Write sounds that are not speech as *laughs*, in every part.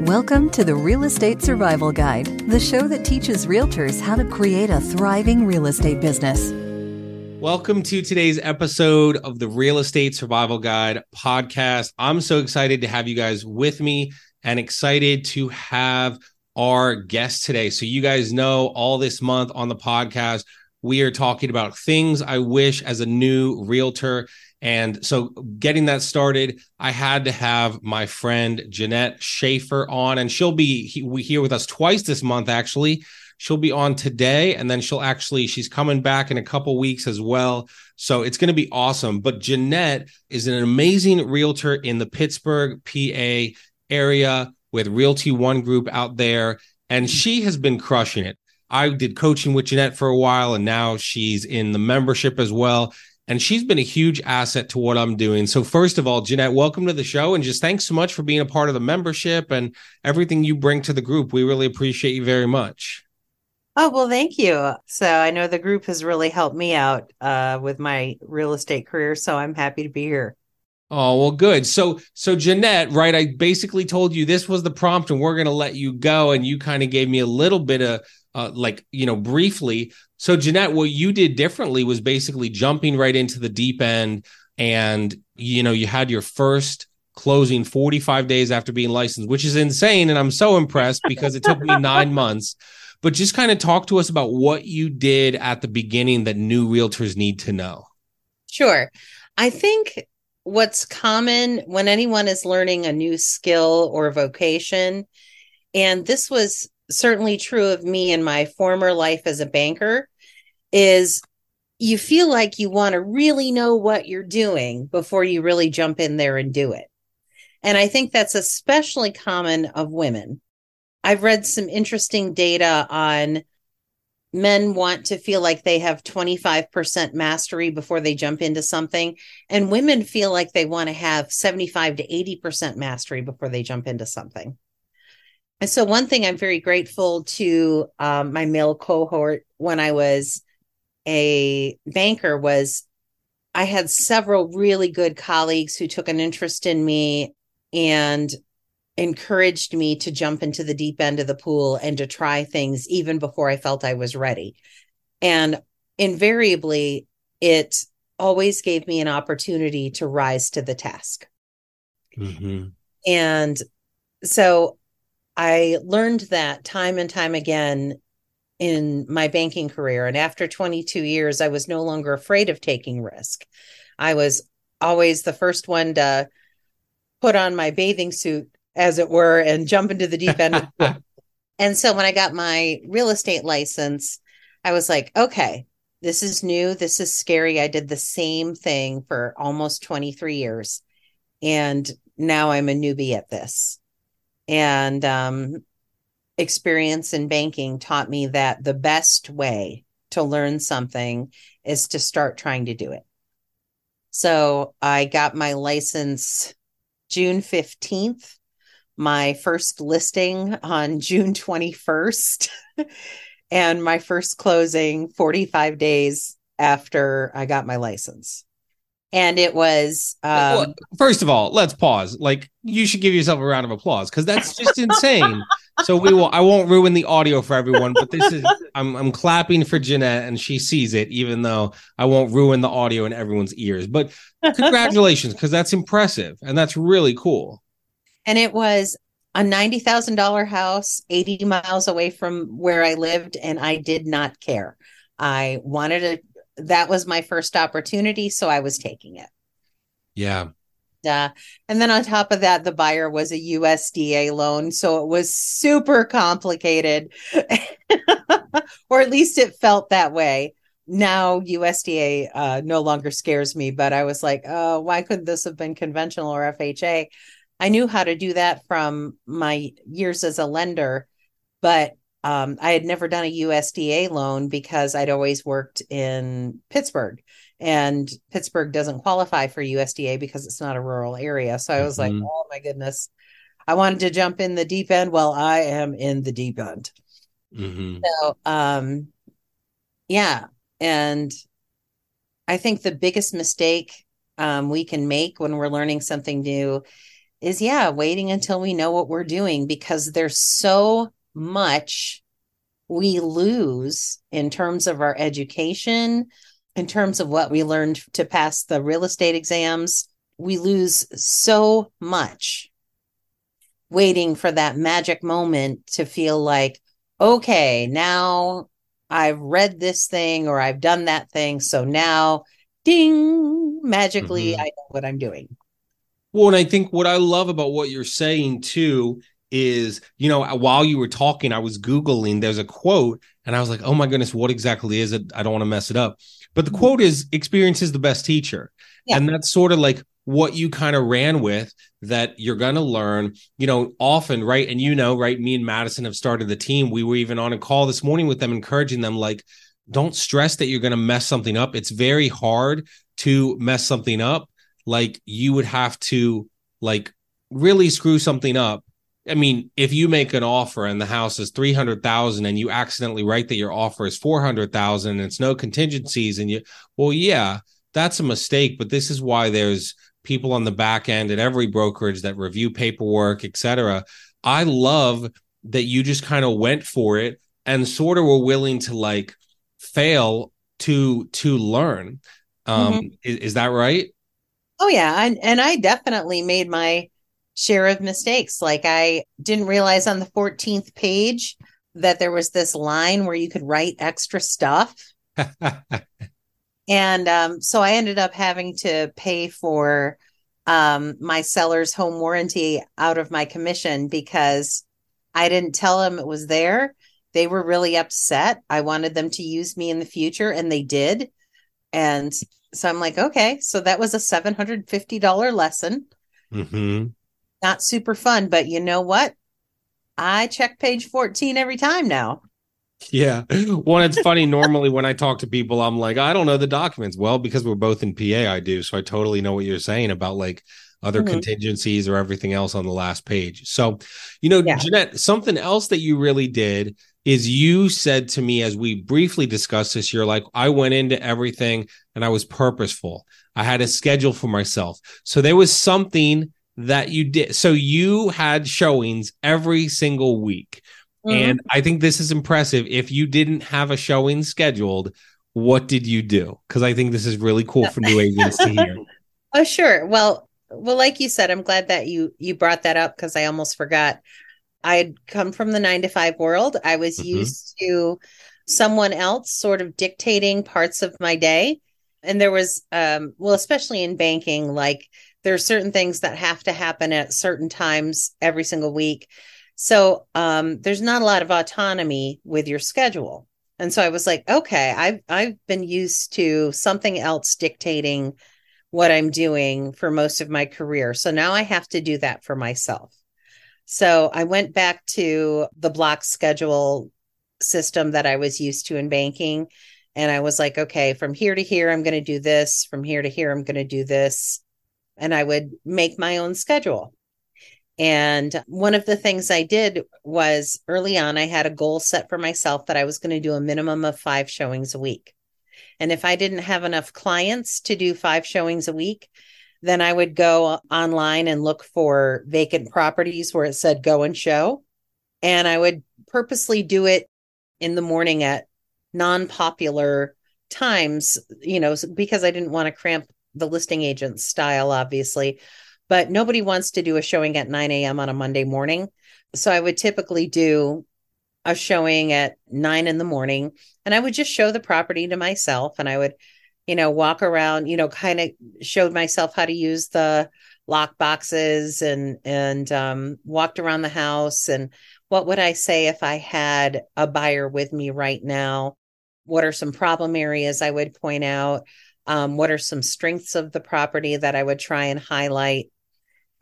Welcome to the Real Estate Survival Guide, the show that teaches realtors how to create a thriving real estate business. Welcome to today's episode of the Real Estate Survival Guide podcast. I'm so excited to have you guys with me and excited to have our guest today. So, you guys know all this month on the podcast, we are talking about things I wish as a new realtor. And so, getting that started, I had to have my friend Janette Schafer on, and she'll be here with us twice this month, actually. She'll be on today, and then she'll actually, she's coming back in a couple weeks as well. So, it's going to be awesome. But Janette is an amazing realtor in the Pittsburgh, PA area with Realty One Group out there, and she has been crushing it. I did coaching with Janette for a while, and now she's in the membership as well and she's been a huge asset to what I'm doing. So, first of all, Janette, welcome to the show, and just thanks so much for being a part of the membership and everything you bring to the group. We really appreciate you very much. Oh, well, thank you. So, I know the group has really helped me out uh, with my real estate career. So, I'm happy to be here. Oh, well, good. So, so Janette, right? I basically told you this was the prompt and we're going to let you go. And you kind of gave me a little bit of uh, like you know briefly so janette what you did differently was basically jumping right into the deep end and you know you had your first closing 45 days after being licensed which is insane and i'm so impressed because it took me *laughs* nine months but just kind of talk to us about what you did at the beginning that new realtors need to know sure i think what's common when anyone is learning a new skill or vocation and this was certainly true of me in my former life as a banker is you feel like you want to really know what you're doing before you really jump in there and do it. And I think that's especially common of women. I've read some interesting data on men want to feel like they have 25% mastery before they jump into something and women feel like they want to have 75 to 80% mastery before they jump into something. And so, one thing I'm very grateful to um, my male cohort when I was a banker was I had several really good colleagues who took an interest in me and encouraged me to jump into the deep end of the pool and to try things even before I felt I was ready. And invariably, it always gave me an opportunity to rise to the task. Mm-hmm. And so I learned that time and time again in my banking career. And after 22 years, I was no longer afraid of taking risk. I was always the first one to put on my bathing suit, as it were, and jump into the deep end. *laughs* and so when I got my real estate license, I was like, okay, this is new. This is scary. I did the same thing for almost 23 years. And now I'm a newbie at this and um, experience in banking taught me that the best way to learn something is to start trying to do it. So I got my license June 15th, my first listing on *laughs* June 21st, and my first closing 45 days after I got my license. And it was um, well, first of all let's pause. Like you should give yourself a round of applause because that's just insane. So we will i won't ruin the audio for everyone but this is I'm, I'm clapping for janette and she sees it even though i won't ruin the audio in everyone's ears. But *laughs* congratulations because that's impressive and that's really cool and it was a $90000 house 80 miles away from where i lived and i did not care i wanted to that was my first opportunity, so I was taking it. Yeah. Uh, and then on top of that, the buyer was a USDA loan. So it was super complicated, *laughs* or at least it felt that way. Now USDA uh, no longer scares me, but I was like, oh, why couldn't this have been conventional or FHA? I knew how to do that from my years as a lender, but um, I had never done a USDA loan because I'd always worked in Pittsburgh, and Pittsburgh doesn't qualify for USDA because it's not a rural area. So I was mm-hmm. like, oh my goodness, I wanted to jump in the deep end. Well, I am in the deep end. Mm-hmm. So, um, yeah, and I think the biggest mistake um, we can make when we're learning something new is yeah, waiting until we know what we're doing because there's so much we lose in terms of our education, in terms of what we learned to pass the real estate exams. We lose so much waiting for that magic moment to feel like, okay, now I've read this thing or I've done that thing. So now, ding, magically, mm-hmm. I know what I'm doing. Well, and I think what I love about what you're saying too is, you know, while you were talking, I was Googling, there's a quote, and I was like, oh my goodness, what exactly is it? I don't want to mess it up. But the mm-hmm. quote is experience is the best teacher. Yeah. And that's sort of like what you kind of ran with that you're going to learn, you know, often, right? And you know, right? Me and Madison have started the team. We were even on a call this morning with them, encouraging them, like, don't stress that you're going to mess something up. It's very hard to mess something up. Like, you would have to, like, really screw something up. I mean, if you make an offer and the house is 300,000 and you accidentally write that your offer is 400,000 and it's no contingencies and you, well, yeah, that's a mistake. But this is why there's people on the back end at every brokerage that review paperwork, etc. I love that you just kind of went for it and sort of were willing to like fail to to learn. Um, mm-hmm. is, is that right? Oh yeah, and and I definitely made my share of mistakes. Like I didn't realize on the 14th page that there was this line where you could write extra stuff. *laughs* And um, so I ended up having to pay for um, my seller's home warranty out of my commission because I didn't tell them it was there. They were really upset. I wanted them to use me in the future, and they did. And so I'm like, okay, so that was a $750 lesson. Mm-hmm. Not super fun, but you know what? I check page 14 every time now. Yeah. Well, it's funny. Normally, when I talk to people, I'm like, I don't know the documents. Well, because we're both in PA, I do. So I totally know what you're saying about like other mm-hmm. contingencies or everything else on the last page. So, you know, yeah. Janette, something else that you really did is you said to me as we briefly discussed this, you're like, I went into everything and I was purposeful. I had a schedule for myself. So there was something that you did. So you had showings every single week Mm-hmm. And I think this is impressive. If you didn't have a showing scheduled, what did you do? Because I think this is really cool for new agents to hear. *laughs* Oh, sure. Well, well, like you said, I'm glad that you you brought that up because I almost forgot. I had come from the nine to five world. I was mm-hmm. used to someone else sort of dictating parts of my day. And there was um well, especially in banking, like there are certain things that have to happen at certain times every single week. So um, there's not a lot of autonomy with your schedule. And so I was like, okay, I've I've been used to something else dictating what I'm doing for most of my career. So now I have to do that for myself. So I went back to the block schedule system that I was used to in banking. And I was like, okay, from here to here, I'm going to do this. From here to here, I'm going to do this. And I would make my own schedule. And one of the things I did was early on, I had a goal set for myself that I was going to do a minimum of five showings a week. And if I didn't have enough clients to do five showings a week, then I would go online and look for vacant properties where it said go and show. And I would purposely do it in the morning at non popular times, you know, because I didn't want to cramp the listing agent's style, obviously but nobody wants to do a showing at 9 a.m. on a Monday morning. So I would typically do a showing at nine in the morning and I would just show the property to myself and I would, you know, walk around, you know, kind of showed myself how to use the lock boxes and and um, walked around the house and what would I say if I had a buyer with me right now? What are some problem areas I would point out? Um, what are some strengths of the property that I would try and highlight?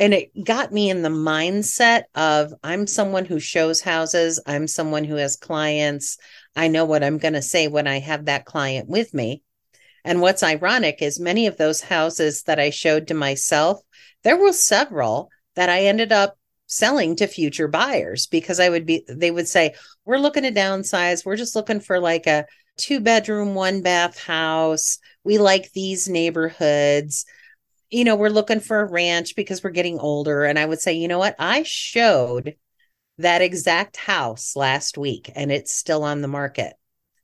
and it got me in the mindset of I'm someone who shows houses, I'm someone who has clients. I know what I'm going to say when I have that client with me. And what's ironic is many of those houses that I showed to myself, there were several that I ended up selling to future buyers because I would be, they would say, We're looking to downsize. We're just looking for like a two bedroom, one bath house. We like these neighborhoods you know, we're looking for a ranch because we're getting older. And I would say, you know what? I showed that exact house last week and it's still on the market.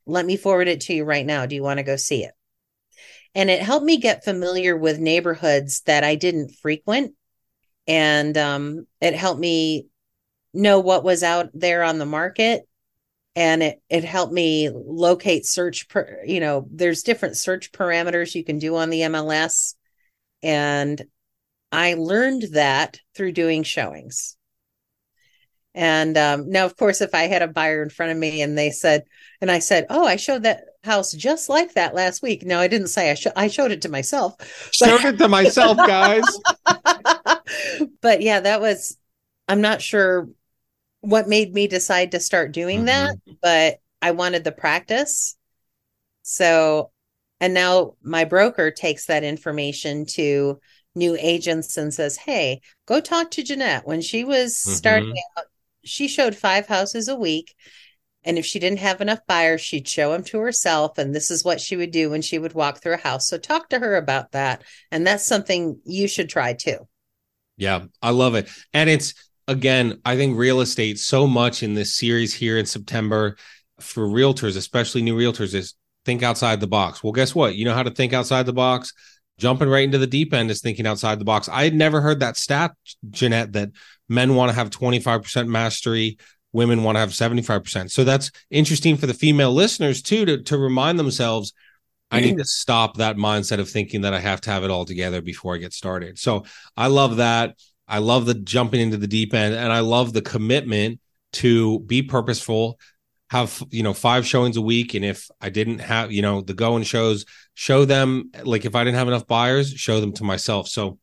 Let me forward it to you right now. Do you want to go see it? And it helped me get familiar with neighborhoods that I didn't frequent. And um, it helped me know what was out there on the market. And it it helped me locate search per, you know there's different search parameters you can do on the MLS and I learned that through doing showings. And um, now of course if I had a buyer in front of me and they said and I said oh I showed that house just like that last week no I didn't say I, sh- I showed it to myself showed it to myself guys *laughs* but yeah that was I'm not sure what made me decide to start doing mm-hmm. that, but I wanted the practice. So, and now my broker takes that information to new agents and says, Hey, go talk to Janette. When she was mm-hmm. starting out, she showed five houses a week. And if she didn't have enough buyers, she'd show them to herself. And this is what she would do when she would walk through a house. So talk to her about that. And that's something you should try too. Yeah, I love it. And it's, again, I think real estate so much in this series here in September for realtors, especially new realtors, is think outside the box. Well, guess what? You know how to think outside the box? Jumping right into the deep end is thinking outside the box. I had never heard that stat, Janette, that men want to have 25% mastery, women want to have 75%. So that's interesting for the female listeners too, to, to remind themselves I mm-hmm. need to stop that mindset of thinking that I have to have it all together before I get started. So I love that. I love the jumping into the deep end and I love the commitment to be purposeful, have, you know, five showings a week. And if I didn't have, you know, the going shows, show them like if I didn't have enough buyers, show them to myself. So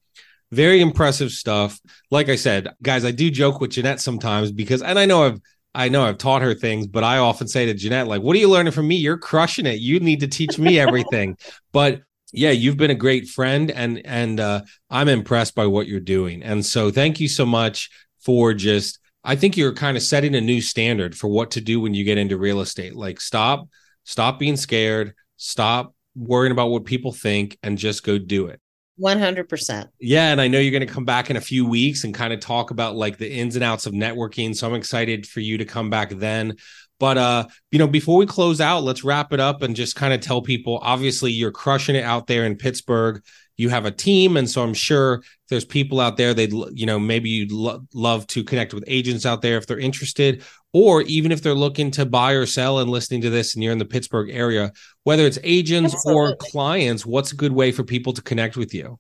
very impressive stuff. Like I said, guys, I do joke with Janette sometimes because, and I know I've, I know I've taught her things, but I often say to Janette, like, what are you learning from me? You're crushing it. You need to teach me everything. *laughs* but yeah, you've been a great friend and and uh, I'm impressed by what you're doing. And so thank you so much for just I think you're kind of setting a new standard for what to do when you get into real estate. Like stop stop being scared, stop worrying about what people think and just go do it. 100%. Yeah, and I know you're going to come back in a few weeks and kind of talk about like the ins and outs of networking. So I'm excited for you to come back then. But uh, you know, before we close out, let's wrap it up and just kind of tell people obviously you're crushing it out there in Pittsburgh. You have a team, and so I'm sure there's people out there they'd you know maybe you'd lo- love to connect with agents out there if they're interested, or even if they're looking to buy or sell and listening to this and you're in the Pittsburgh area, whether it's agents Absolutely. or clients, what's a good way for people to connect with you?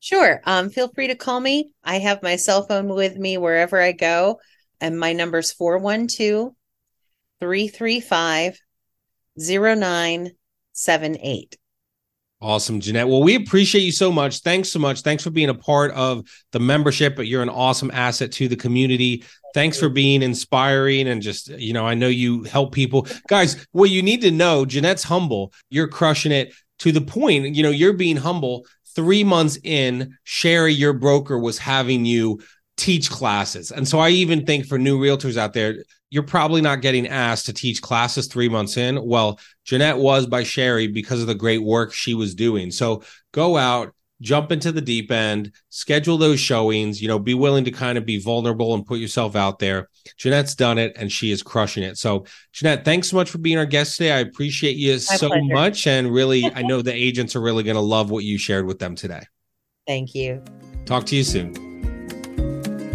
Sure. Um, feel free to call me. I have my cell phone with me wherever I go, and my number's 412 335 0978. Awesome, Janette. Well, we appreciate you so much. Thanks so much. Thanks for being a part of the membership, but you're an awesome asset to the community. Thanks for being inspiring and just, you know, I know you help people. Guys, what you need to know, Janette's humble. You're crushing it to the point, you know, you're being humble. Three months in, Sherry, your broker, was having you teach classes. And so I even think for new realtors out there, you're probably not getting asked to teach classes three months in. Well, Janette was by Sherry because of the great work she was doing. So go out, jump into the deep end, schedule those showings, you know, be willing to kind of be vulnerable and put yourself out there. Janette's done it and she is crushing it. So, Janette, thanks so much for being our guest today. I appreciate you My so pleasure. much. And really, I *laughs* know the agents are really going to love what you shared with them today. Thank you. Talk to you soon.